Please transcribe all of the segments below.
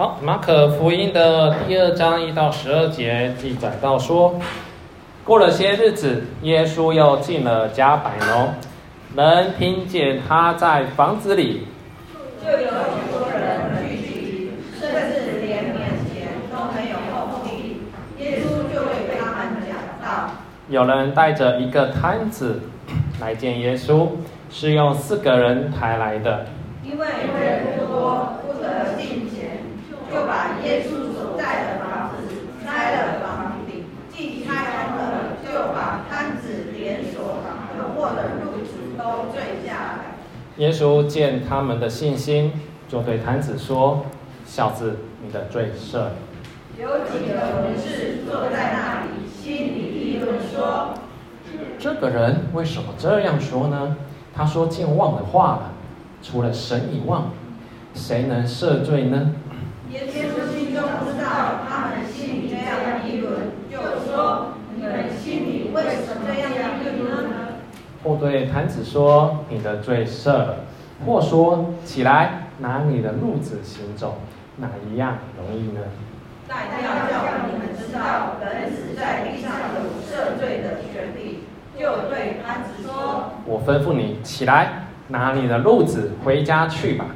好，马可福音的第二章一到十二节记载到说，过了些日子，耶稣又进了迦百农，人听见他在房子里，就有很多人聚集，甚至连面前都没有空地。耶稣就对他们讲道：有人带着一个摊子来见耶稣，是用四个人抬来的，因为人多不得进前，就把耶稣所在的房子拆了房顶，既拆完了，就把瘫子连所捆过的褥子都縋下来。耶稣见他们的信心，就对瘫子说：“小子，你的罪赦了。”有几个文士坐在那里，心里议论说：“这个人为什么这样说呢？他说健忘的话了。除了神以外，谁能赦罪呢？”耶稣心中知道他们心里这样议论，就说：“你们心里为什么这样议论呢？”或对坛子说：“你的罪赦了。”或说：“起来，拿你的褥子行走。”哪一样容易呢？但要叫你们知道，人死在地上有赦罪的权利，就对坛子说：“我吩咐你起来，拿你的褥子回家去吧。”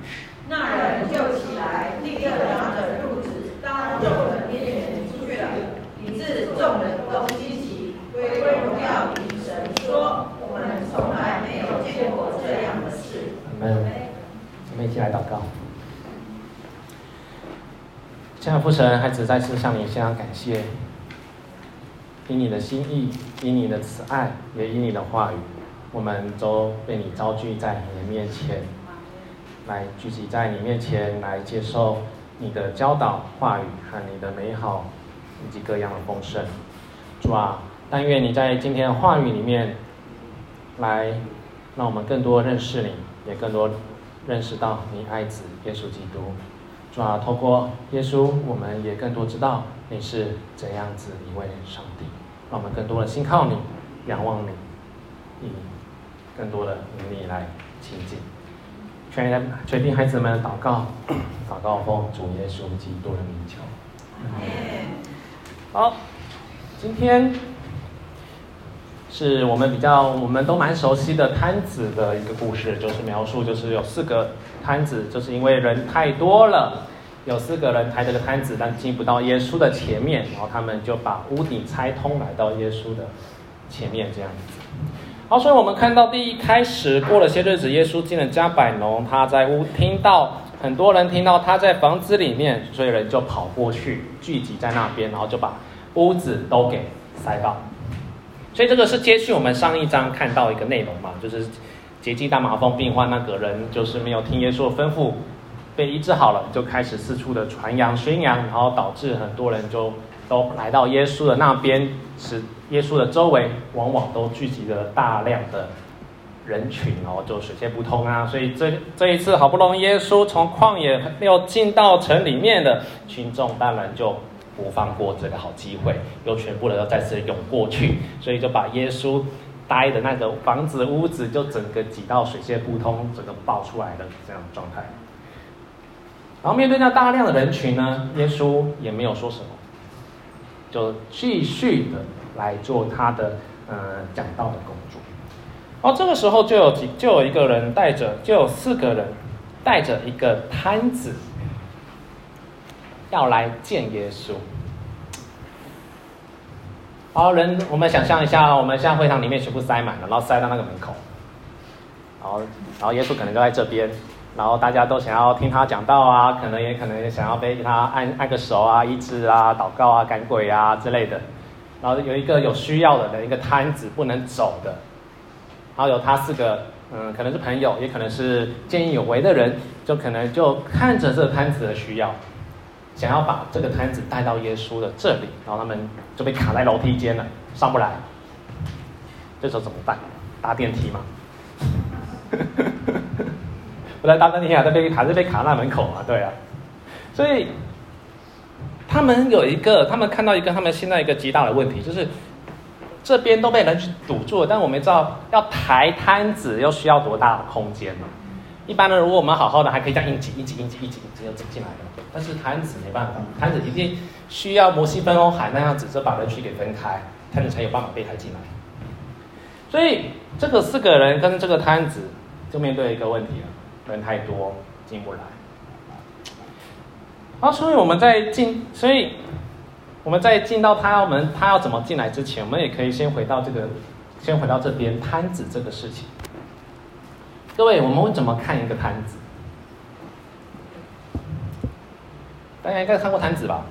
那人就起来，立刻拿着褥子，当众人面前出去了，以致众人都稀奇，归荣耀与神说：“我们从来没有见过这样的事。”我们，我们一起来祷告。亲爱的父神，孩子再次向你献上感谢，因你的心意，因你的慈爱，也因你的话语，我们都被你召聚在你的面前，来聚集在你面前，来接受你的教导、话语和你的美好以及各样的丰盛。主啊，但愿你在今天的话语里面，来让我们更多认识你，也更多认识到你爱子耶稣基督。主啊，透过耶稣，我们也更多知道你是怎样子一位上帝，让我们更多的信靠你，仰望你，以更多的能力来亲近。全全体孩子们祷告，祷告奉主耶稣基督的名求。好，今天是我们比较我们都蛮熟悉的摊子的一个故事，就是描述就是有四个。摊子就是因为人太多了，有四个人抬这个摊子，但进不到耶稣的前面，然后他们就把屋顶拆通，来到耶稣的前面，这样子。好，所以我们看到第一开始过了些日子，耶稣进了迦百农，他在屋听到很多人听到他在房子里面，所以人就跑过去聚集在那边，然后就把屋子都给塞爆。所以这个是接续我们上一章看到一个内容嘛，就是。结节大麻风病患那个人就是没有听耶稣的吩咐，被医治好了，就开始四处的传扬宣扬，然后导致很多人就都来到耶稣的那边，使耶稣的周围往往都聚集了大量的人群，然后就水泄不通啊。所以这这一次好不容易耶稣从旷野又进到城里面的群众，当然就不放过这个好机会，又全部的要再次涌过去，所以就把耶稣。待的那个房子屋子就整个挤到水泄不通，整个爆出来的这样的状态。然后面对那大量的人群呢，耶稣也没有说什么，就继续的来做他的呃讲道的工作。然后这个时候就有几就有一个人带着，就有四个人带着一个摊子要来见耶稣。好，人，我们想象一下，我们现在会场里面全部塞满了，然后塞到那个门口，然后，然后耶稣可能就在这边，然后大家都想要听他讲道啊，可能也可能也想要被他按按个手啊、医治啊、祷告啊、赶鬼啊之类的。然后有一个有需要的人，一个摊子不能走的，然后有他四个，嗯，可能是朋友，也可能是见义勇为的人，就可能就看着这个摊子的需要。想要把这个摊子带到耶稣的这里，然后他们就被卡在楼梯间了，上不来。这时候怎么办？搭电梯嘛。不来搭电梯啊，还是被还是被卡在门口嘛？对啊。所以他们有一个，他们看到一个，他们现在一个极大的问题就是，这边都被人去堵住了，但我们知道要抬摊子又需要多大的空间呢？一般呢，如果我们好好的，还可以这样硬挤、硬挤、硬挤、硬挤、硬挤就挤进来的。但是摊子没办法，摊子一定需要摩西分红海那样子，就把人群给分开，摊子才有办法被抬进来。所以这个四个人跟这个摊子就面对一个问题了：人太多进不来。啊，所以我们在进，所以我们在进到他要门，他要怎么进来之前，我们也可以先回到这个，先回到这边摊子这个事情。各位，我们会怎么看一个摊子？大家应该看过摊子吧？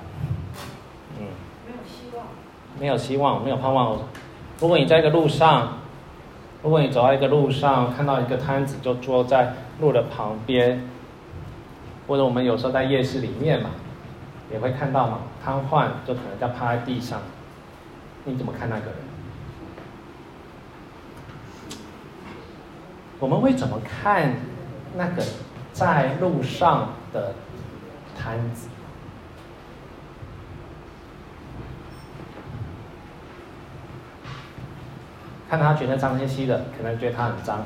嗯。没有希望。没有希望，没有盼望。如果你在一个路上，如果你走到一个路上，看到一个摊子就坐在路的旁边。或者我们有时候在夜市里面嘛，也会看到嘛，瘫痪就可能在趴在地上，你怎么看那个人？我们会怎么看那个在路上的摊子？看他觉得脏兮兮的，可能觉得他很脏；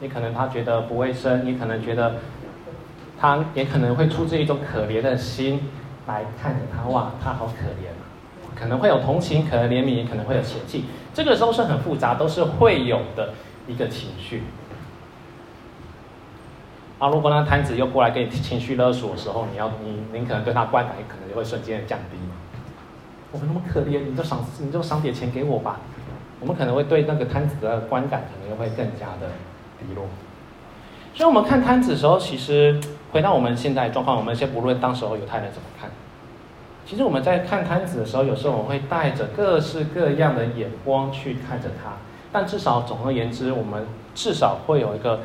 你可能他觉得不卫生，你可能觉得。他也可能会出自一种可怜的心来看着他，哇，他好可怜啊！可能会有同情，可能怜悯，也可能会有嫌弃。这个时候是很复杂，都是会有的一个情绪。啊，如果那摊子又过来给你情绪勒索的时候，你要你你可能对他观感可能就会瞬间降低。我们那么可怜，你就赏你就赏点钱给我吧。我们可能会对那个摊子的观感可能又会更加的低落。所以，我们看摊子的时候，其实。回到我们现在状况，我们先不论当时候犹太人怎么看。其实我们在看摊子的时候，有时候我们会带着各式各样的眼光去看着他。但至少总而言之，我们至少会有一个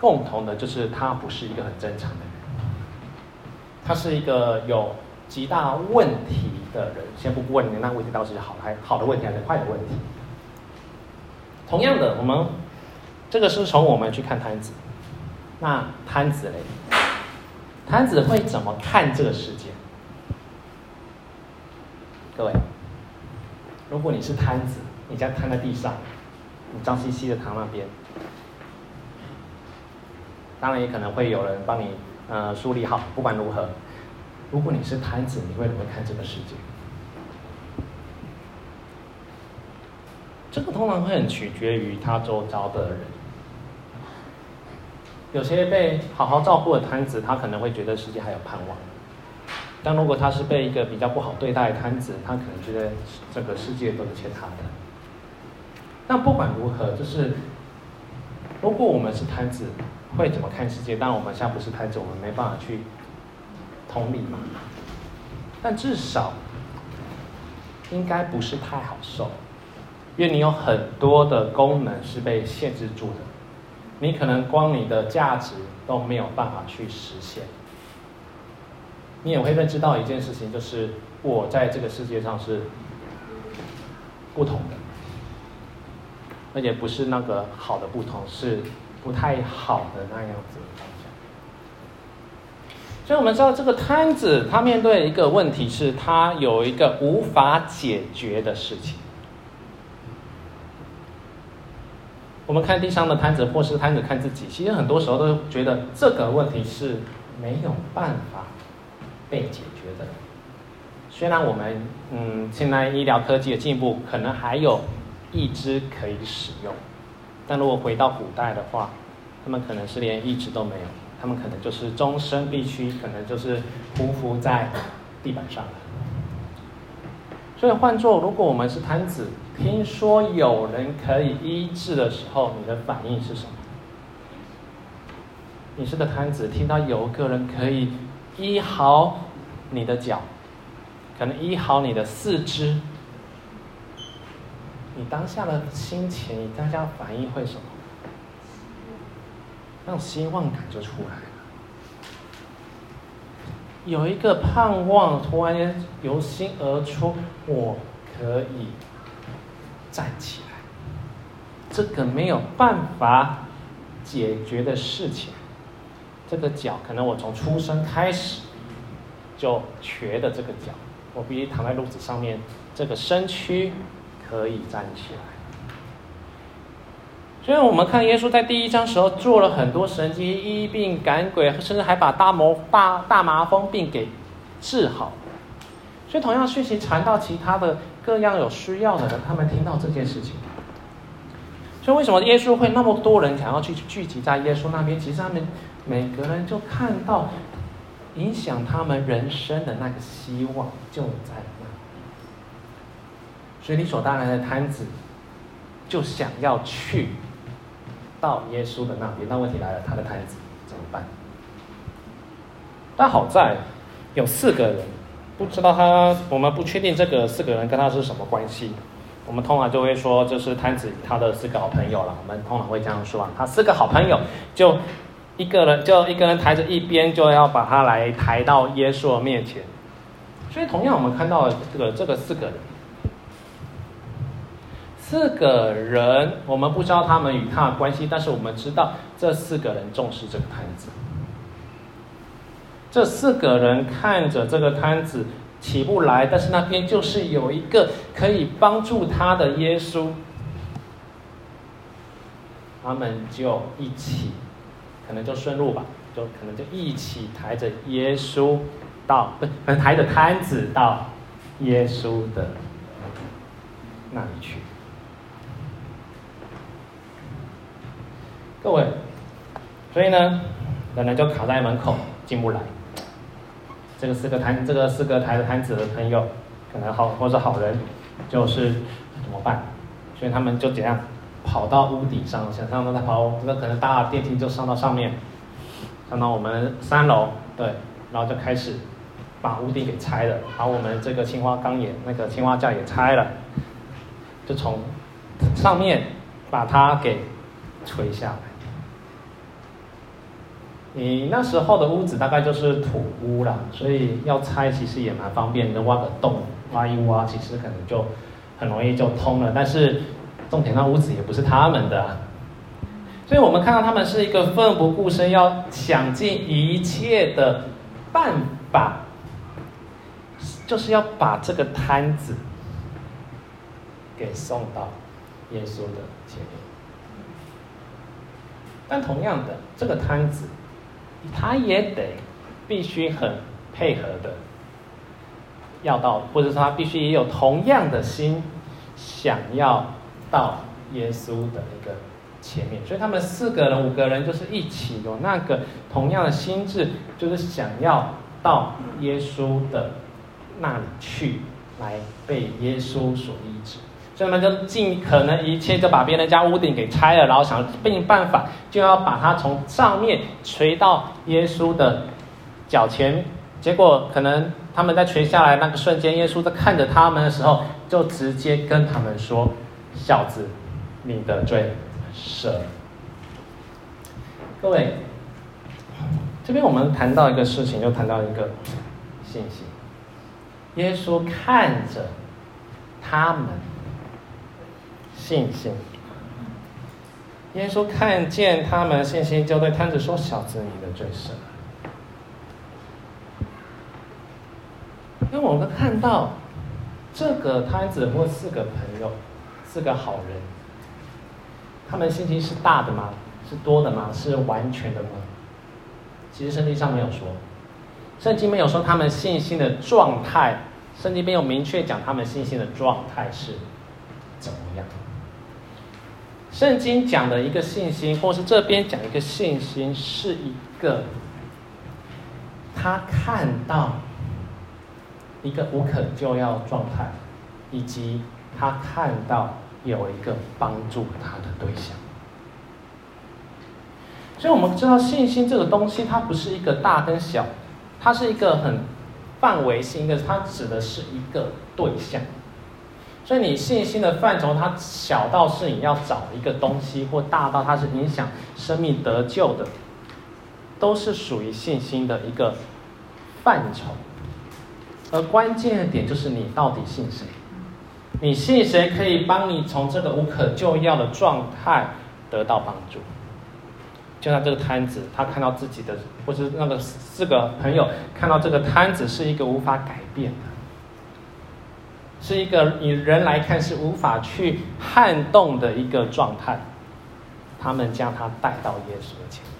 共同的，就是他不是一个很正常的人，他是一个有极大问题的人。先不问你那问题到底是好还好的问题还是坏的问题。同样的，我们这个是从我们去看摊子，那摊子嘞？摊子会怎么看这个世界？各位，如果你是摊子，你将摊在地上，脏兮兮的躺那边，当然也可能会有人帮你呃梳理好。不管如何，如果你是瘫子，你会怎么看这个世界？这个通常会很取决于他周遭的人。有些被好好照顾的瘫子，他可能会觉得世界还有盼望；但如果他是被一个比较不好对待的瘫子，他可能觉得这个世界都是欠他的。那不管如何，就是如果我们是摊子，会怎么看世界？当然，我们现在不是摊子，我们没办法去同理嘛。但至少应该不是太好受，因为你有很多的功能是被限制住的。你可能光你的价值都没有办法去实现，你也会认知到一件事情，就是我在这个世界上是不同的，而且不是那个好的不同，是不太好的那样子方向。所以我们知道，这个摊子他面对一个问题是，他有一个无法解决的事情。我们看地上的摊子，或是摊子看自己，其实很多时候都觉得这个问题是没有办法被解决的。虽然我们嗯，现在医疗科技的进步，可能还有一只可以使用，但如果回到古代的话，他们可能是连一只都没有，他们可能就是终身必须，可能就是匍匐在地板上。所以换作如果我们是摊子。听说有人可以医治的时候，你的反应是什么？你是个摊子，听到有个人可以医好你的脚，可能医好你的四肢，你当下的心情，你当下的反应会什么？让希望感就出来了。有一个盼望突然间由心而出，我可以。站起来，这个没有办法解决的事情，这个脚可能我从出生开始就瘸的这个脚，我必须躺在褥子上面，这个身躯可以站起来。所以我们看耶稣在第一章时候做了很多神迹，医病赶鬼，甚至还把大魔大大麻风病给治好。所以同样讯息传到其他的各样有需要的人，他们听到这件事情。所以为什么耶稣会那么多人想要去聚集在耶稣那边？其实他们每个人就看到影响他们人生的那个希望就在那。所以理所当然的摊子就想要去。到耶稣的那边，那问题来了，他的摊子怎么办？但好在有四个人，不知道他，我们不确定这个四个人跟他是什么关系。我们通常就会说，就是摊子他的四个好朋友了。我们通常会这样说啊，他四个好朋友就一个人，就一个人抬着一边，就要把他来抬到耶稣的面前。所以同样，我们看到这个这个四个人。四个人，我们不知道他们与他的关系，但是我们知道这四个人重视这个摊子。这四个人看着这个摊子起不来，但是那边就是有一个可以帮助他的耶稣，他们就一起，可能就顺路吧，就可能就一起抬着耶稣到，不，可能抬着摊子到耶稣的那里去。各位，所以呢，人人就卡在门口进不来。这个四个摊，这个四个抬着摊子的朋友，可能好或是好人，就是怎么办？所以他们就怎样跑到屋顶上，想上他跑，那可能搭电梯就上到上面，上到我们三楼，对，然后就开始把屋顶给拆了，把我们这个青花缸也那个青花架也拆了，就从上面把它给垂下来。你那时候的屋子大概就是土屋啦，所以要拆其实也蛮方便的，挖个洞挖一挖，其实可能就很容易就通了。但是重点，那屋子也不是他们的，所以我们看到他们是一个奋不顾身，要想尽一切的办法，就是要把这个摊子给送到耶稣的前面。但同样的，这个摊子。他也得必须很配合的要到，或者说他必须也有同样的心，想要到耶稣的那个前面。所以他们四个人、五个人就是一起有那个同样的心智，就是想要到耶稣的那里去，来被耶稣所医治。所以他们就尽可能一切就把别人家屋顶给拆了，然后想尽办法就要把它从上面垂到耶稣的脚前。结果可能他们在垂下来那个瞬间，耶稣在看着他们的时候，就直接跟他们说：“小子，你的罪赦。”各位，这边我们谈到一个事情，又谈到一个信息。耶稣看着他们。信心，耶稣看见他们信心，就对摊子说：“小子，你的罪赦。”那我们看到这个摊子或四个朋友，四个好人，他们信心是大的吗？是多的吗？是完全的吗？其实圣经上没有说，圣经没有说他们信心的状态，圣经没有明确讲他们信心的状态是怎么样。圣经讲的一个信心，或是这边讲一个信心，是一个他看到一个无可救药状态，以及他看到有一个帮助他的对象。所以我们知道信心这个东西，它不是一个大跟小，它是一个很范围性的，它指的是一个对象。所以你信心的范畴，它小到是你要找一个东西，或大到它是影响生命得救的，都是属于信心的一个范畴。而关键的点就是你到底信谁？你信谁可以帮你从这个无可救药的状态得到帮助？就像这个摊子，他看到自己的，或是那个四个朋友看到这个摊子是一个无法改变的。是一个以人来看是无法去撼动的一个状态，他们将他带到耶稣的前面。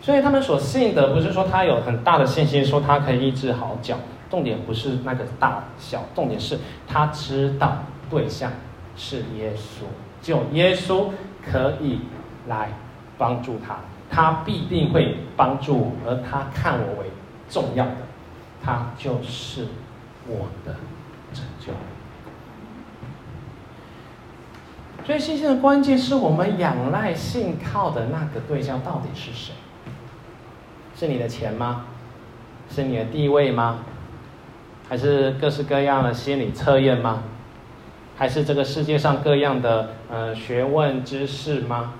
所以他们所信的不是说他有很大的信心，说他可以医治好脚。重点不是那个大小，重点是他知道对象是耶稣，就耶稣可以来帮助他，他必定会帮助我，而他看我为重要的，他就是我的拯救。所以信心的关键是我们仰赖信靠的那个对象到底是谁？是你的钱吗？是你的地位吗？还是各式各样的心理测验吗？还是这个世界上各样的呃学问知识吗？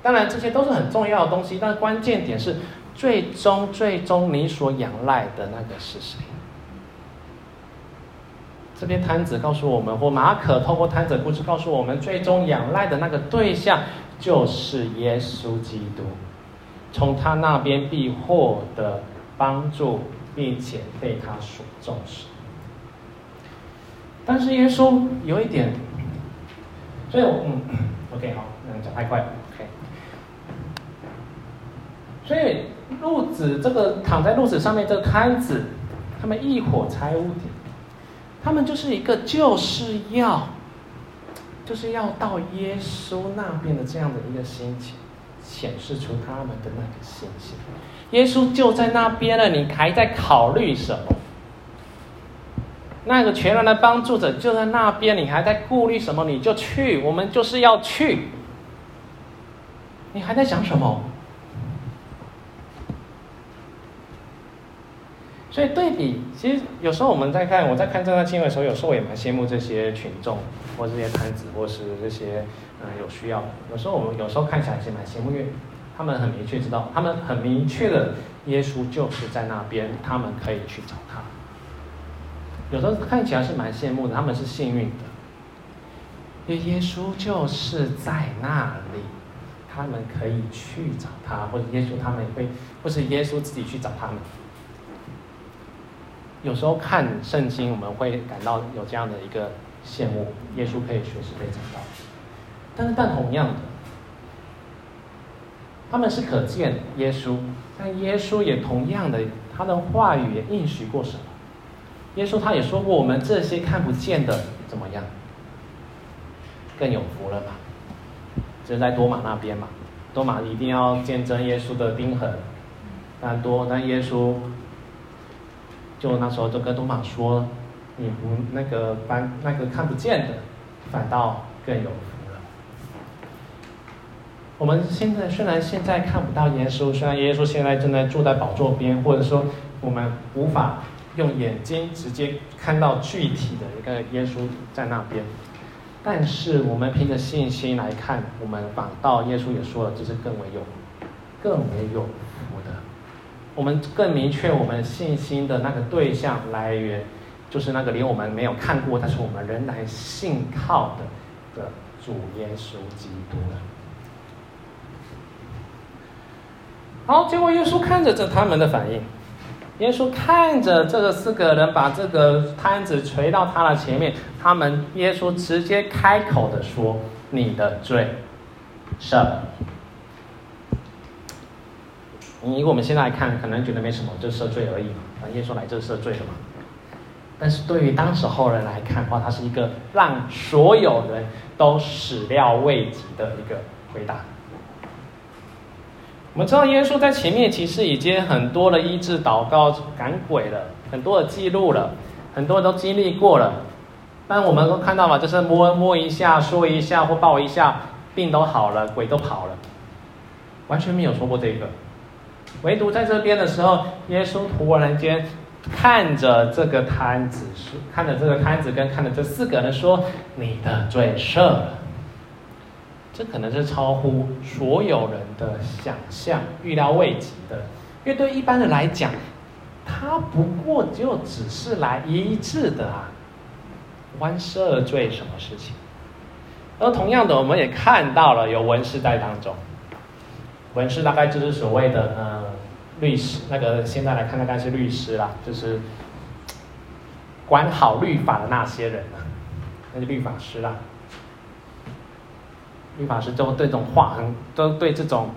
当然这些都是很重要的东西，但关键点是最终最终你所仰赖的那个是谁？这边摊子告诉我们，或马可透过摊子故事告诉我们，最终仰赖的那个对象就是耶稣基督，从他那边必获得帮助。并且被他所重视，但是耶稣有一点，所以我嗯，OK 好，嗯，讲太快了，OK。所以褥子这个躺在褥子上面这个摊子，他们一伙拆屋顶，他们就是一个就是要，就是要到耶稣那边的这样的一个心情，显示出他们的那个信心。耶稣就在那边了，你还在考虑什么？那个全然的帮助者就在那边，你还在顾虑什么？你就去，我们就是要去。你还在想什么？所以对比，其实有时候我们在看，我在看这段经文的时候，有时候我也蛮羡慕这些群众，或这些摊子，或是这些嗯有需要的。有时候我们有时候看起来是蛮羡慕，因为。他们很明确知道，他们很明确的，耶稣就是在那边，他们可以去找他。有时候看起来是蛮羡慕的，他们是幸运的，因为耶稣就是在那里，他们可以去找他，或者耶稣他们也会，或是耶稣自己去找他们。有时候看圣经，我们会感到有这样的一个羡慕，耶稣可以随时被找到。但是，但同样的。他们是可见耶稣，但耶稣也同样的，他的话语也应许过什么？耶稣他也说过，我们这些看不见的怎么样？更有福了吧？就是在多马那边嘛，多马一定要见证耶稣的钉痕，但多但耶稣就那时候就跟东马说，你不那个反那个看不见的，反倒更有福了。我们现在虽然现在看不到耶稣，虽然耶稣现在正在坐在宝座边，或者说我们无法用眼睛直接看到具体的一个耶稣在那边，但是我们凭着信心来看，我们反倒耶稣也说了，这是更为有、更为有。我们更明确我们信心的那个对象来源，就是那个连我们没有看过，但是我们仍然信靠的的主耶稣基督了。好，结果耶稣看着这他们的反应，耶稣看着这个四个人把这个摊子垂到他的前面，他们耶稣直接开口的说：“你的罪赦。”你以我们现在来看，可能觉得没什么，就赦罪而已嘛。反正耶稣来这赦罪的嘛。但是对于当时候人来看的话，他是一个让所有人都始料未及的一个回答。我们知道耶稣在前面其实已经很多的医治、祷告、赶鬼了，很多的记录了，很多人都经历过了。但我们都看到嘛，就是摸摸一下、说一下或抱一下，病都好了，鬼都跑了，完全没有说过这个。唯独在这边的时候，耶稣突然间看着这个摊子，是看着这个摊子跟看着这四个人说：“你的罪赦了。”这可能是超乎所有人的想象、预料未及的，因为对一般人来讲，他不过就只是来医治的啊，关赦罪什么事情？而同样的，我们也看到了有文士在当中，文士大概就是所谓的呃律师，那个现在来看大概是律师啦，就是管好律法的那些人，那是律法师啦。律法师都对这种话很，都对这种，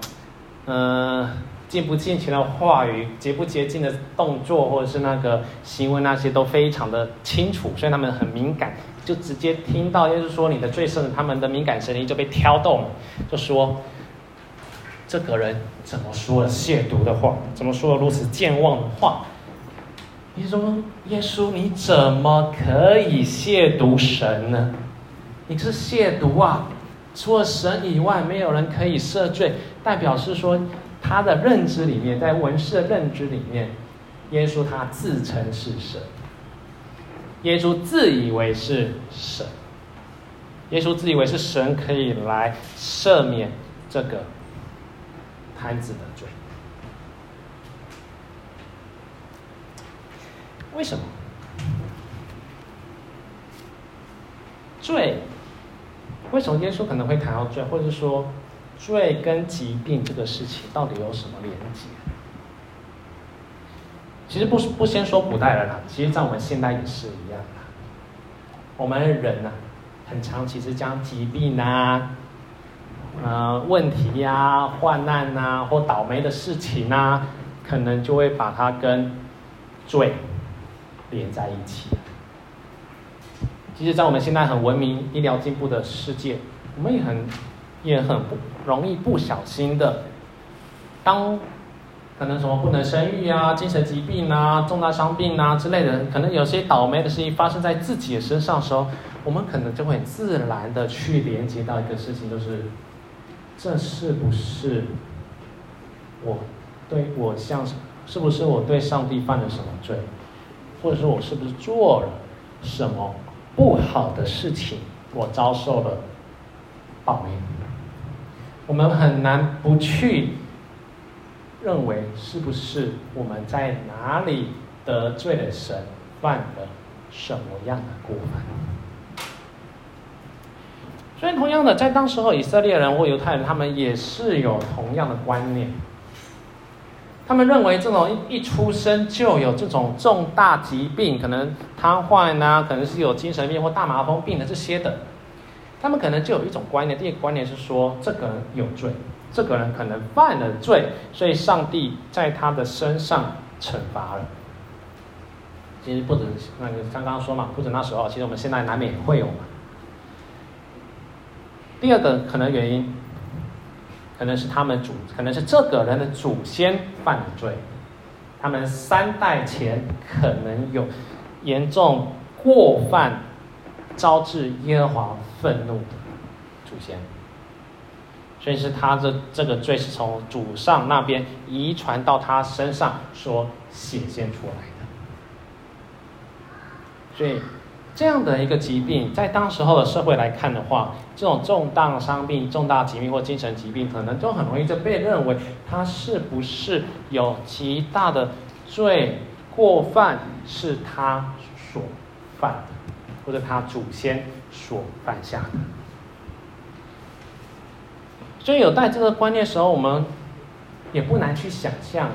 呃，敬不敬虔的话语、洁不洁净的动作，或者是那个行为那些都非常的清楚，所以他们很敏感，就直接听到，就是说你的罪赦，他们的敏感神经就被挑动，就说这个人怎么说了亵渎的话，怎么说了如此健忘的话？你说耶稣，你怎么可以亵渎神呢？你是亵渎啊！除了神以外，没有人可以赦罪。代表是说，他的认知里面，在文士的认知里面，耶稣他自称是神，耶稣自以为是神，耶稣自以为是神，可以来赦免这个孩子的罪。为什么？罪？为什么耶稣可能会谈到罪，或者说罪跟疾病这个事情到底有什么连接？其实不不先说古代人了，其实在我们现代也是一样的。我们人呢，很常其实将疾病啊、呃问题呀、患难啊或倒霉的事情啊，可能就会把它跟罪连在一起。其实，在我们现在很文明、医疗进步的世界，我们也很、也很不容易不小心的，当可能什么不能生育啊、精神疾病啊、重大伤病啊之类的，可能有些倒霉的事情发生在自己的身上的时候，我们可能就会自然的去连接到一个事情，就是这是不是我对我像是不是我对上帝犯了什么罪，或者说我是不是做了什么？不好的事情，我遭受了报应。我们很难不去认为，是不是我们在哪里得罪了神，犯了什么样的过犯？所以，同样的，在当时候，以色列人或犹太人，他们也是有同样的观念。他们认为这种一出生就有这种重大疾病，可能瘫痪呐，可能是有精神病或大麻风病的这些的，他们可能就有一种观念。第一个观念是说，这个人有罪，这个人可能犯了罪，所以上帝在他的身上惩罚了。其实不止那个刚刚说嘛，不止那时候，其实我们现在难免会有嘛。第二个可能原因。可能是他们祖，可能是这个人的祖先犯了罪，他们三代前可能有严重过犯，招致耶和华愤怒的祖先，所以是他的这个罪是从祖上那边遗传到他身上所显现出来的，所以。这样的一个疾病，在当时候的社会来看的话，这种重大伤病、重大疾病或精神疾病，可能都很容易就被认为他是不是有极大的罪过犯是他所犯的，或者他祖先所犯下的。所以有带这个观念的时候，我们也不难去想象，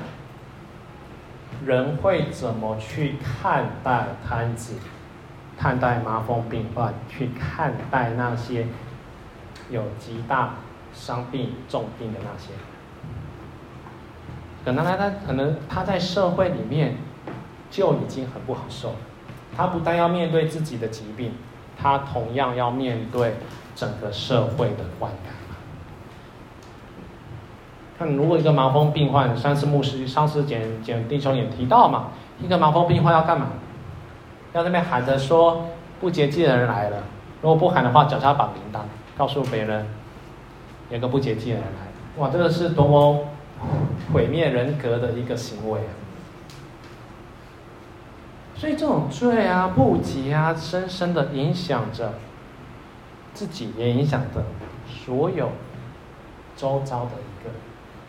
人会怎么去看待瘫子。看待麻风病患，去看待那些有极大伤病、重病的那些，可能他他可能他在社会里面就已经很不好受，他不但要面对自己的疾病，他同样要面对整个社会的观感。看，如果一个麻风病患，上次牧师、上次简简弟兄也提到嘛，一个麻风病患要干嘛？要那边喊着说不洁净的人来了，如果不喊的话，脚下绑铃铛，告诉别人有个不洁净的人来。哇，这个是多么毁灭人格的一个行为啊！所以这种罪啊、不洁啊，深深的影响着自己，也影响着所有周遭的。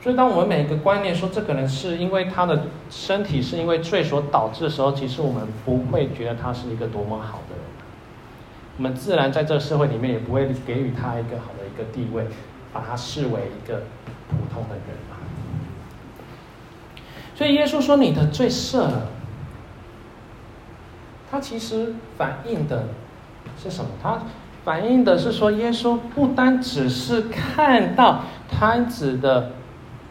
所以，当我们每一个观念说这个人是因为他的身体是因为罪所导致的时候，其实我们不会觉得他是一个多么好的人。我们自然在这个社会里面也不会给予他一个好的一个地位，把他视为一个普通的人嘛。所以耶稣说：“你的罪赦了。”他其实反映的是什么？他反映的是说，耶稣不单只是看到摊子的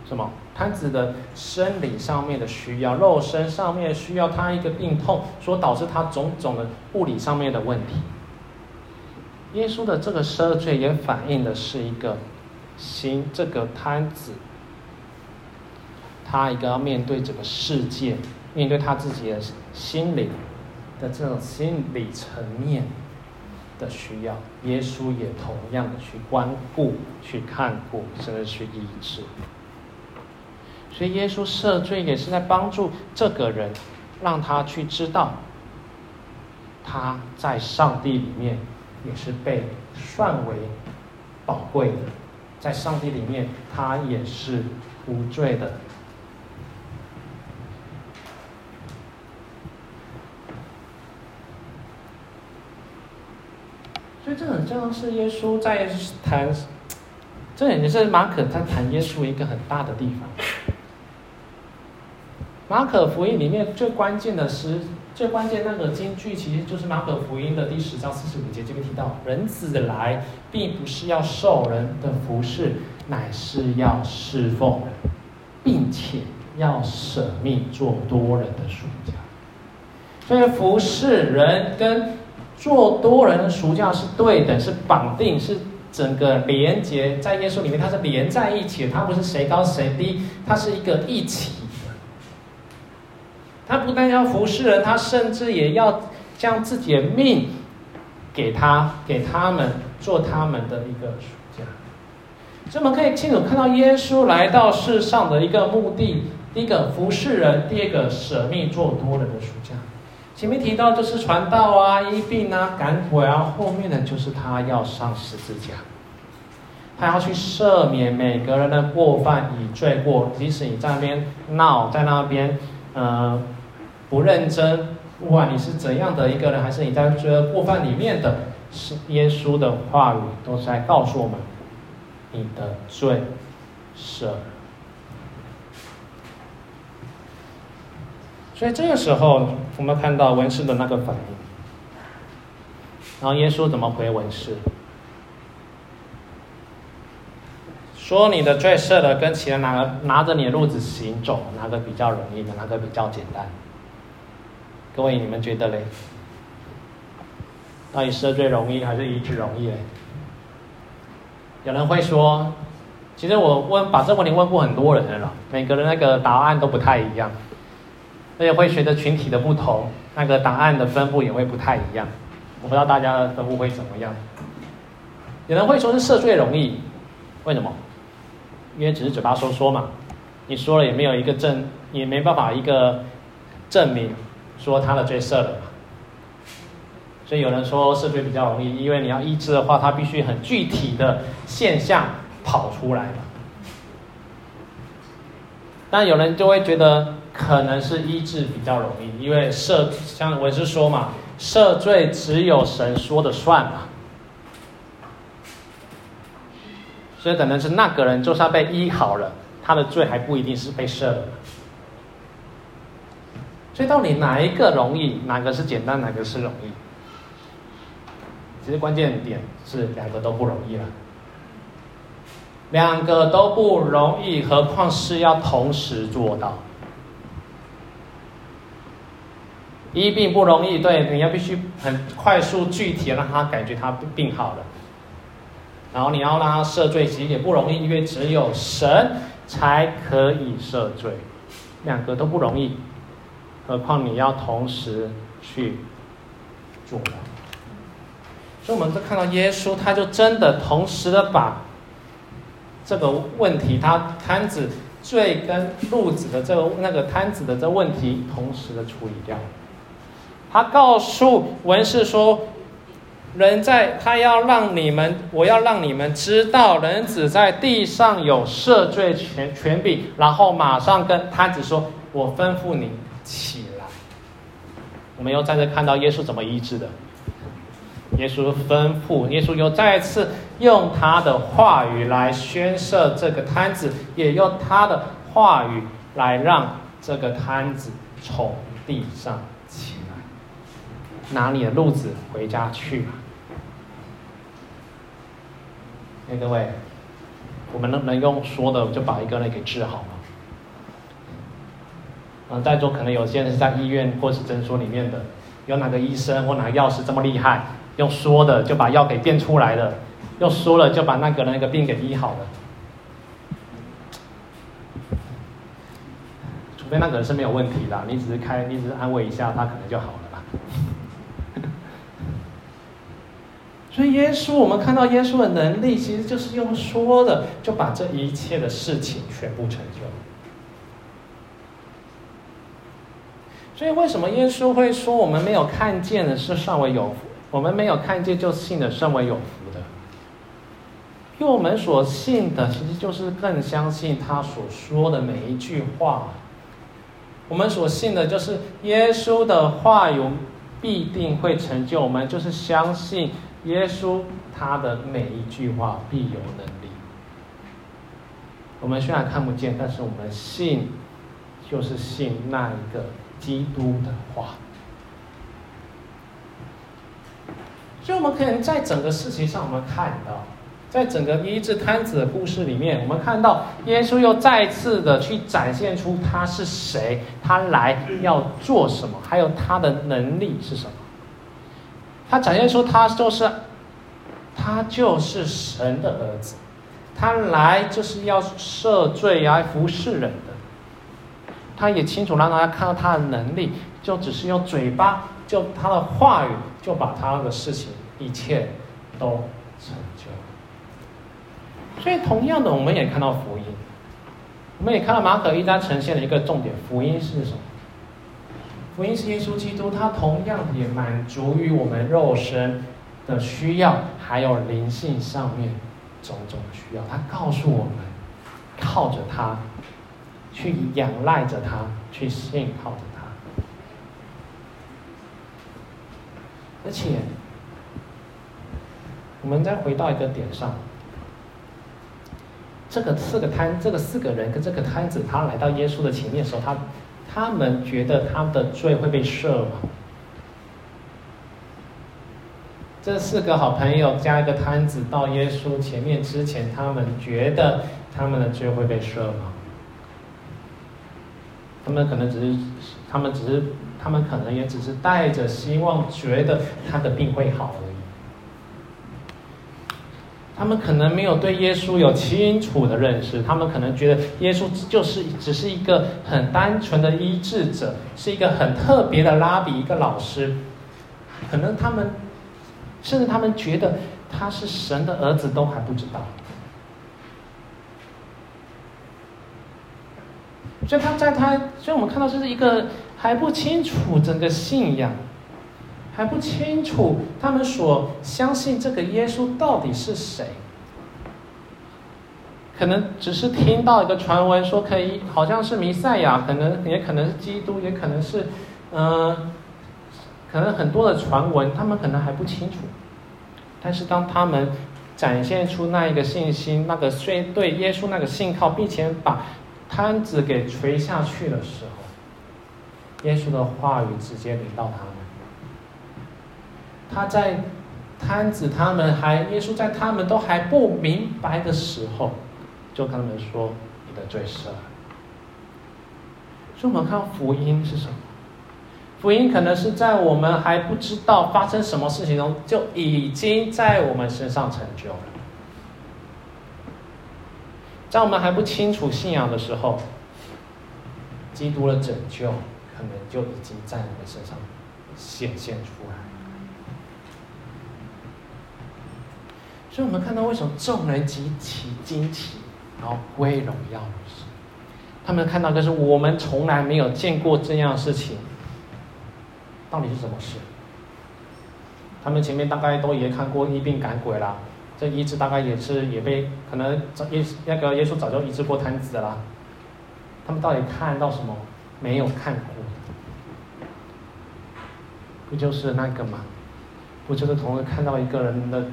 什么，瘫子的生理上面的需要，肉身上面需要他一个病痛，所导致他种种的物理上面的问题。耶稣的这个赦罪也反映的是一个心，这个摊子，他一个要面对这个世界，面对他自己的心灵的这种心理层面的需要，耶稣也同样的去关顾、去看顾，甚至去医治。所以耶稣赦罪也是在帮助这个人，让他去知道他在上帝里面也是被算为宝贵的，在上帝里面他也是无罪的。所以这很像是耶稣在谈，这也是马可在谈耶稣一个很大的地方。马可福音里面最关键的是，最关键那个金句，其实就是马可福音的第十章四十五节这边提到，人子来，并不是要受人的服侍，乃是要侍奉人，并且要舍命做多人的赎价。所以服侍人跟做多人的赎价是对等，是绑定，是整个连接在耶稣里面，它是连在一起的，它不是谁高谁低，它是一个一起。他不但要服侍人，他甚至也要将自己的命给他，给他们做他们的一个赎价。所以我们可以清楚看到耶稣来到世上的一个目的：第一个服侍人，第二个舍命做多人的赎价。前面提到就是传道啊、医病啊、赶鬼啊，后面的就是他要上十字架，他要去赦免每个人的过犯与罪过，即使你在那边闹，在那边呃不认真，不管你是怎样的一个人，还是你在这个过犯里面的，是耶稣的话语都是在告诉我们，你的罪赦。所以这个时候，我们看到文士的那个反应。然后耶稣怎么回文士？说你的罪赦了，跟其他哪个拿着你的路子行走，哪个比较容易？哪个比较简单？各位，你们觉得嘞？到底赦罪容易还是医治容易嘞？有人会说，其实我问把这个问题问过很多人了，每个人那个答案都不太一样。而且会随着群体的不同，那个答案的分布也会不太一样。我不知道大家的分布会怎么样。有人会说是赦罪容易，为什么？因为只是嘴巴说说嘛，你说了也没有一个证，也没办法一个证明说他的罪赦了嘛。所以有人说赦罪比较容易，因为你要医治的话，他必须很具体的现象跑出来嘛。但有人就会觉得。可能是医治比较容易，因为赦，像我是说嘛，赦罪只有神说的算嘛，所以可能是那个人就算被医好了，他的罪还不一定是被赦了。所以到底哪一个容易，哪个是简单，哪个是容易？其实关键点是两个都不容易了，两个都不容易，何况是要同时做到。医病不容易，对，你要必须很快速、具体让他感觉他病好了，然后你要让他赦罪，其实也不容易，因为只有神才可以赦罪，两个都不容易，何况你要同时去做。所以，我们就看到耶稣，他就真的同时的把这个问题，他摊子罪跟路子的这个那个摊子的这问题，同时的处理掉。他告诉文士说：“人在，他要让你们，我要让你们知道，人子在地上有赦罪权权柄。”然后马上跟摊子说：“我吩咐你起来。”我们又再次看到耶稣怎么医治的。耶稣吩咐，耶稣又再次用他的话语来宣设这个摊子，也用他的话语来让这个摊子从地上起来。拿你的褥子回家去吧。哎，各位，我们能不能用说的就把一个人给治好吗？嗯，在座可能有些人是在医院或是诊所里面的，有哪个医生或哪个药师这么厉害，用说的就把药给变出来了，用说了就把那个人那个病给医好了？除非那个人是没有问题的，你只是开，你只是安慰一下他，可能就好了吧。所以耶稣，我们看到耶稣的能力，其实就是用说的，就把这一切的事情全部成就。所以为什么耶稣会说，我们没有看见的是尚为有福，我们没有看见就信的甚为有福的？因为我们所信的，其实就是更相信他所说的每一句话。我们所信的就是耶稣的话语必定会成就，我们就是相信耶稣他的每一句话必有能力。我们虽然看不见，但是我们信，就是信那一个基督的话。所以，我们可能在整个事情上，我们看到。在整个医治瘫子的故事里面，我们看到耶稣又再次的去展现出他是谁，他来要做什么，还有他的能力是什么。他展现出他就是，他就是神的儿子，他来就是要赦罪来服侍人的。他也清楚让大家看到他的能力，就只是用嘴巴，就他的话语，就把他的事情一切都成就。所以，同样的，我们也看到福音，我们也看到马可一章呈现了一个重点：福音是什么？福音是耶稣基督，他同样也满足于我们肉身的需要，还有灵性上面种种需要。他告诉我们，靠着他，去仰赖着他，去信靠着他。而且，我们再回到一个点上。这个四个摊，这个四个人跟这个摊子，他来到耶稣的前面的时候，他他们觉得他们的罪会被赦吗？这四个好朋友加一个摊子到耶稣前面之前，他们觉得他们的罪会被赦吗？他们可能只是，他们只是，他们可能也只是带着希望，觉得他的病会好而已。他们可能没有对耶稣有清楚的认识，他们可能觉得耶稣就是只是一个很单纯的医治者，是一个很特别的拉比，一个老师。可能他们，甚至他们觉得他是神的儿子都还不知道。所以他在他，所以我们看到这是一个还不清楚整个信仰。还不清楚，他们所相信这个耶稣到底是谁？可能只是听到一个传闻，说可以，好像是弥赛亚，可能也可能是基督，也可能是，嗯、可能很多的传闻，他们可能还不清楚。但是当他们展现出那一个信心，那个虽对耶稣那个信靠，并且把摊子给垂下去的时候，耶稣的话语直接临到他们。他在摊子他们还耶稣在他们都还不明白的时候，就跟他们说：“你的罪赦了。”所以，我们看福音是什么？福音可能是在我们还不知道发生什么事情中，就已经在我们身上成就了。在我们还不清楚信仰的时候，基督的拯救可能就已经在我们身上显现出来。所以我们看到为什么众人极其惊奇，然后归荣耀于神。他们看到的是我们从来没有见过这样的事情，到底是什么事？他们前面大概都也看过疫病赶鬼啦，这医治大概也是也被可能早耶那个耶稣早就医治过瘫子了。他们到底看到什么没有看过？不就是那个吗？不就是同时看到一个人的？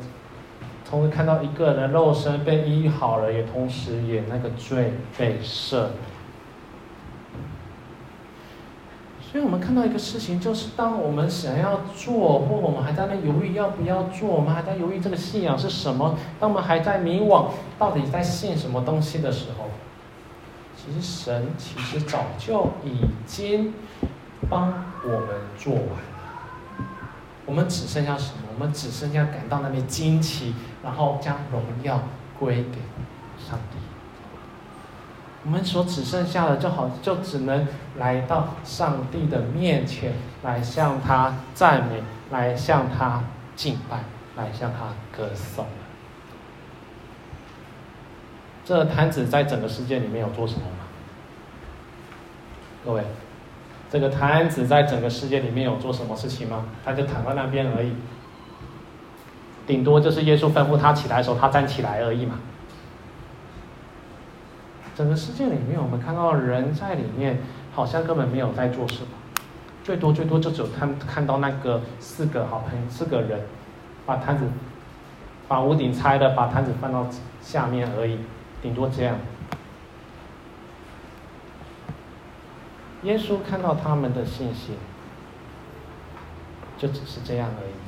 同时看到一个人的肉身被医好了，也同时也那个罪被赦。所以我们看到一个事情，就是当我们想要做，或我们还在那犹豫要不要做，我们还在犹豫这个信仰是什么，当我们还在迷惘，到底在信什么东西的时候，其实神其实早就已经帮我们做完了。我们只剩下什么？我们只剩下感到那边惊奇，然后将荣耀归给上帝。我们所只剩下的，就好，就只能来到上帝的面前，来向他赞美，来向他敬拜，来向他歌颂。这个瘫子在整个世界里面有做什么吗？各位，这个瘫子在整个世界里面有做什么事情吗？他就躺在那边而已，顶多就是耶稣吩咐他起来的时候，他站起来而已嘛。整个世界里面，我们看到人在里面，好像根本没有在做什么，最多最多就只有看看到那个四个好朋友四个人，把摊子，把屋顶拆了，把摊子放到下面而已，顶多这样。耶稣看到他们的信心，就只是这样而已。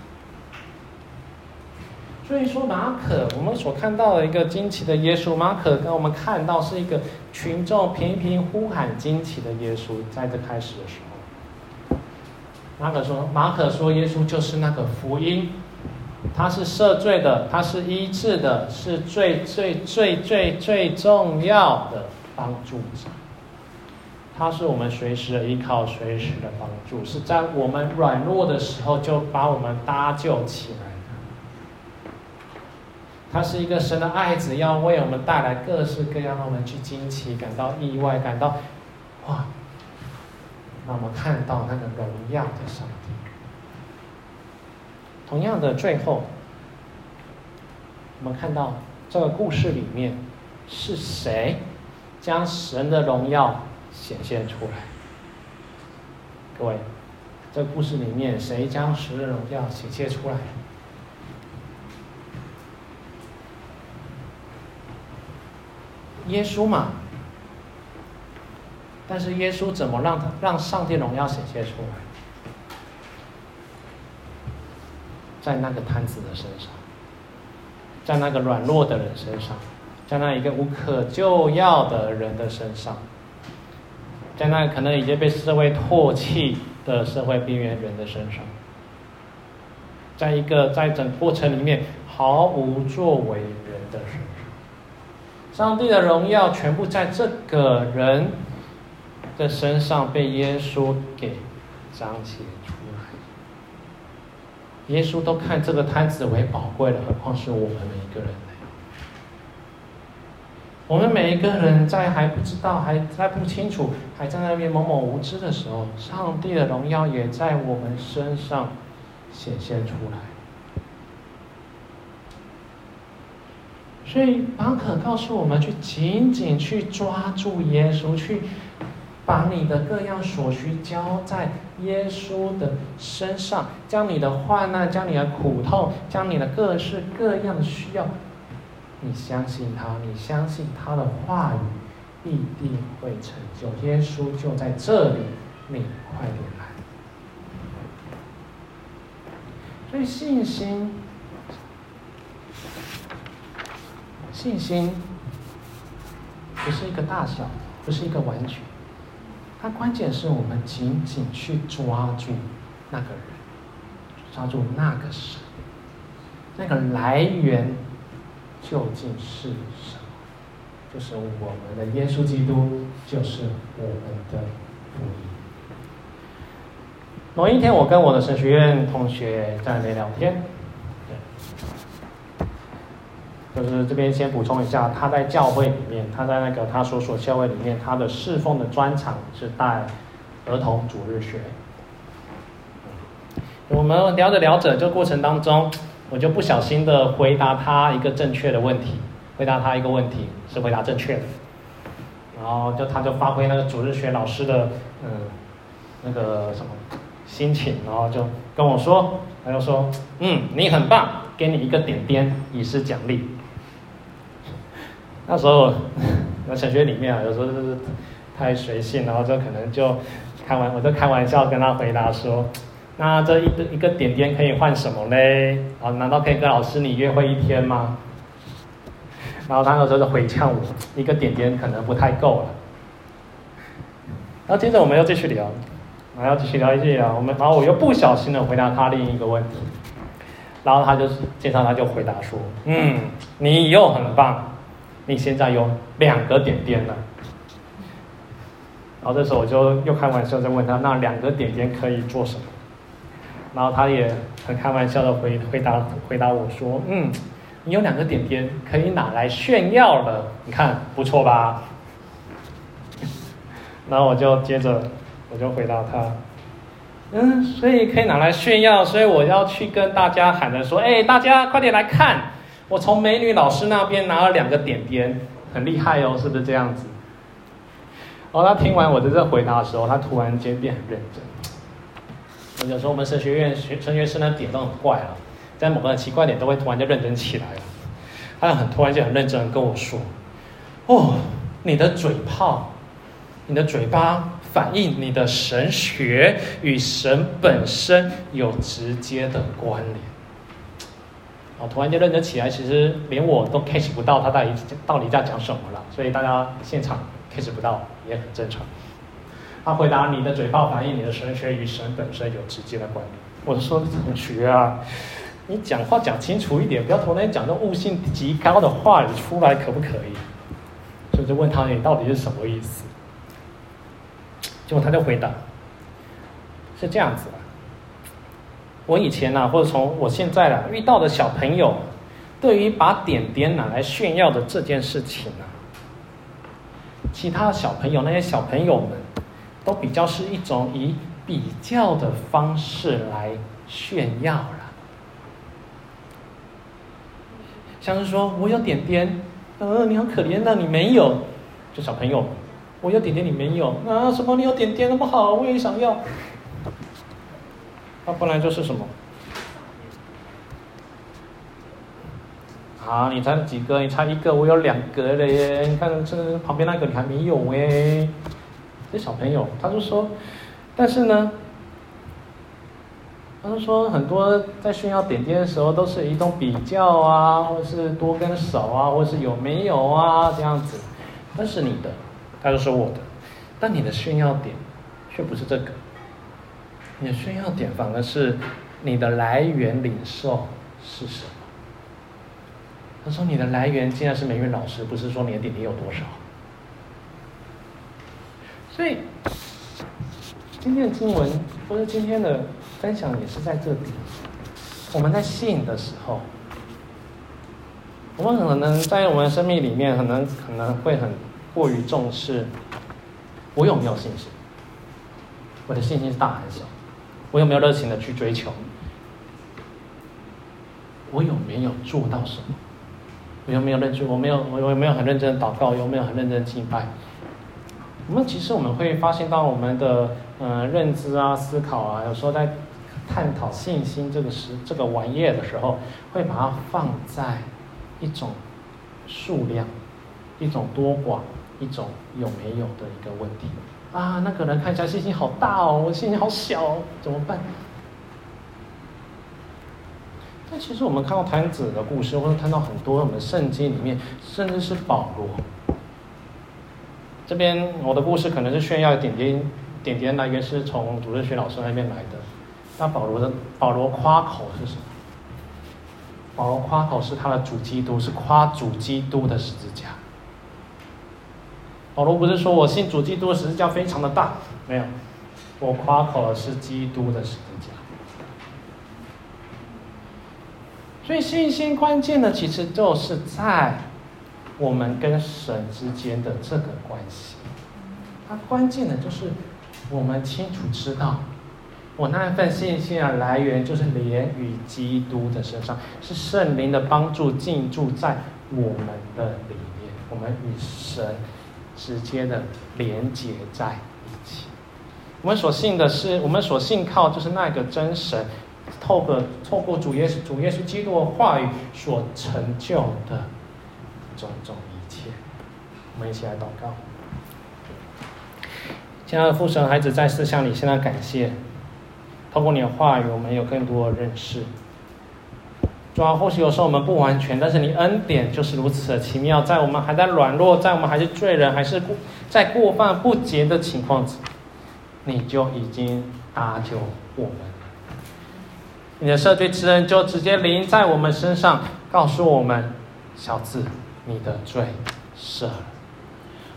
所以说，马可我们所看到的一个惊奇的耶稣，马可跟我们看到是一个群众频频呼喊惊奇的耶稣，在这开始的时候，马可说，马可说耶稣就是那个福音，他是赦罪的，他是医治的，是最最最最最重要的帮助者，他是我们随时的依靠，随时的帮助，是在我们软弱的时候就把我们搭救起来。他是一个神的爱子，要为我们带来各式各样的我们去惊奇、感到意外、感到哇，让我们看到那个荣耀的上帝。同样的，最后我们看到这个故事里面是谁将神的荣耀显现出来？各位，这故事里面谁将神的荣耀显现出来？耶稣嘛，但是耶稣怎么让他让上帝荣耀显现出来？在那个瘫子的身上，在那个软弱的人身上，在那一个无可救药的人的身上，在那可能已经被社会唾弃的社会边缘人的身上，在一个在整过程里面毫无作为人的身上。上帝的荣耀全部在这个人的身上被耶稣给彰显出来。耶稣都看这个摊子为宝贵了，何况是我们每一个人呢？我们每一个人在还不知道、还在不清楚、还在那边懵懵无知的时候，上帝的荣耀也在我们身上显现出来。所以马可告诉我们，去紧紧去抓住耶稣，去把你的各样所需交在耶稣的身上，将你的患难、将你的苦痛、将你的各式各样的需要，你相信他，你相信他的话语必定会成就。耶稣就在这里，你快点来。所以信心。信心不是一个大小，不是一个完全，它关键是我们紧紧去抓住那个人，抓住那个神，那个来源究竟是什么？就是我们的耶稣基督，就是我们的福音。某一天，我跟我的神学院同学在那聊天。就是这边先补充一下，他在教会里面，他在那个他所属教会里面，他的侍奉的专长是带儿童主日学。我们聊着聊着，这过程当中，我就不小心的回答他一个正确的问题，回答他一个问题是回答正确的，然后就他就发挥那个主日学老师的嗯那个什么心情，然后就跟我说，他就说嗯你很棒，给你一个点点以示奖励。那时候，那神学里面啊，有时候就是太随性，然后就可能就开玩，我就开玩笑跟他回答说，那这一个一个点点可以换什么嘞？啊，难道可以跟老师你约会一天吗？然后他那时候就回呛我，一个点点可能不太够了。然后接着我们又继续聊，然后继续聊，继续聊。我们然后我又不小心的回答他另一个问题，然后他就介绍他就回答说：“嗯，你又很棒，你现在有两个点点了。”然后这时候我就又开玩笑在问他：“那两个点点可以做什么？”然后他也很开玩笑的回回答回答我说：“嗯，你有两个点点可以拿来炫耀了，你看不错吧？” 然后我就接着，我就回答他，嗯，所以可以拿来炫耀，所以我要去跟大家喊着说，哎，大家快点来看，我从美女老师那边拿了两个点点，很厉害哦，是不是这样子？然后他听完我的这回答的时候，他突然间变很认真。有时候我们神学院学神学生的点都很怪啊，在某个奇怪点都会突然间认真起来了。他很突然间很认真跟我说，哦，你的嘴炮。你的嘴巴反映你的神学与神本身有直接的关联。哦，突然间认真起来，其实连我都 catch 不到他到底到底在讲什么了，所以大家现场 catch 不到也很正常。他回答：“你的嘴巴反映你的神学与神本身有直接的关联。”我就说：“同学啊？你讲话讲清楚一点，不要突然讲那悟性极高的话语出来，可不可以？”所以就问他：“你到底是什么意思？”结果他就回答：“是这样子，我以前呢、啊，或者从我现在啊遇到的小朋友，对于把点点拿来炫耀的这件事情啊，其他小朋友那些小朋友们，都比较是一种以比较的方式来炫耀了，像是说我有点点，呃，你好可怜的，你没有，就小朋友。”我有点点，你没有啊？什么？你有点点那么好，我也想要。他本来就是什么？啊，你才几个？你差一个，我有两个嘞！你看这旁边那个你还没有哎。这小朋友他就说，但是呢，他就说很多在炫耀点点的时候，都是一种比较啊，或者是多跟少啊，或者是有没有啊这样子。那是你的。他就说我的，但你的炫耀点却不是这个，你的炫耀点反而是你的来源领受是什么？他说你的来源竟然是美云老师，不是说你的点点有多少。所以今天的经文或者今天的分享也是在这里，我们在吸引的时候，我们可能在我们的生命里面，可能可能会很。过于重视，我有没有信心？我的信心是大还是小？我有没有热情的去追求？我有没有做到什么？我有没有认真？我没有，我有没有很认真的祷告？有没有很认真敬拜？我们其实我们会发现到我们的嗯、呃、认知啊、思考啊，有时候在探讨信心这个时这个玩意的时候，会把它放在一种数量，一种多寡。一种有没有的一个问题啊，那个人看起来信心好大哦，我信心好小哦，怎么办？但其实我们看到瘫子的故事，或者看到很多我们圣经里面，甚至是保罗这边，我的故事可能是炫耀一点点，点点来源是从主日学老师那边来的。那保罗的保罗夸口是什么？保罗夸口是他的主基督，是夸主基督的十字架。保罗不是说我信主基督的十字架非常的大，没有，我夸口的是基督的十字架。所以信心关键的其实就是在我们跟神之间的这个关系。它关键的就是我们清楚知道，我那一份信心的来源就是连于基督的身上，是圣灵的帮助进驻在我们的里面，我们与神。直接的连接在一起。我们所信的是，我们所信靠就是那个真神，透过透过主耶稣主耶稣基督的话语所成就的种种一切。我们一起来祷告。亲爱的父神，孩子再次向你现在感谢。透过你的话语，我们有更多的认识。主啊，或许有时候我们不完全，但是你恩典就是如此的奇妙。在我们还在软弱，在我们还是罪人，还是在过犯不洁的情况，你就已经搭救我们。你的赦罪之恩就直接临在我们身上，告诉我们：小子，你的罪赦了。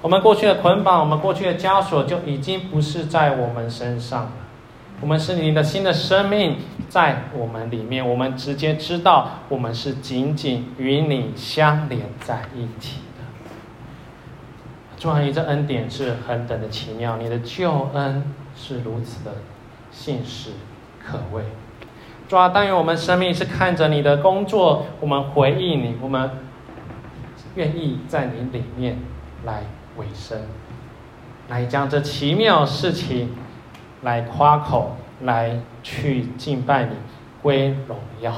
我们过去的捆绑，我们过去的枷锁，就已经不是在我们身上了。我们是你的新的生命在我们里面，我们直接知道我们是紧紧与你相连在一起的。主啊，你这恩典是何等的奇妙，你的救恩是如此的信实可畏。主啊，但愿我们生命是看着你的工作，我们回应你，我们愿意在你里面来委身，来将这奇妙事情。来夸口，来去敬拜你，归荣耀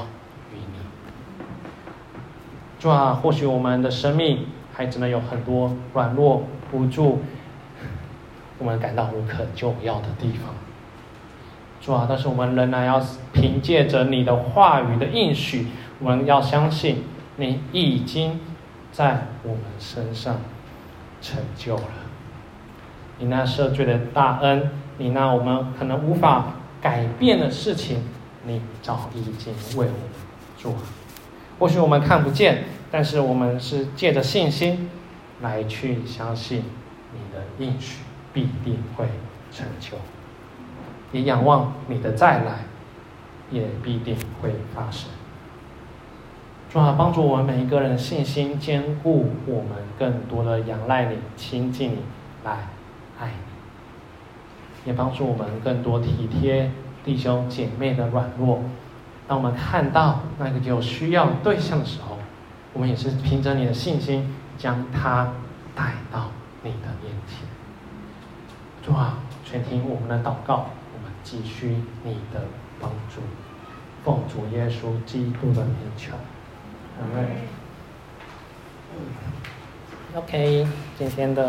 于你。主啊，或许我们的生命还真的有很多软弱无助，我们感到无可救药的地方。主啊，但是我们仍然要凭借着你的话语的应许，我们要相信你已经在我们身上成就了，你那赦罪的大恩。你那我们可能无法改变的事情，你早已经为我们做。或许我们看不见，但是我们是借着信心来去相信你的应许必定会成就。也仰望你的再来，也必定会发生。主啊，帮助我们每一个人信心坚固，我们更多的仰赖你，亲近你，来爱你。也帮助我们更多体贴弟兄姐妹的软弱。当我们看到那个有需要对象的时候，我们也是凭着你的信心，将他带到你的面前。主啊，全听我们的祷告，我们急需你的帮助。奉主耶稣基督的名求，阿门。OK，今天的。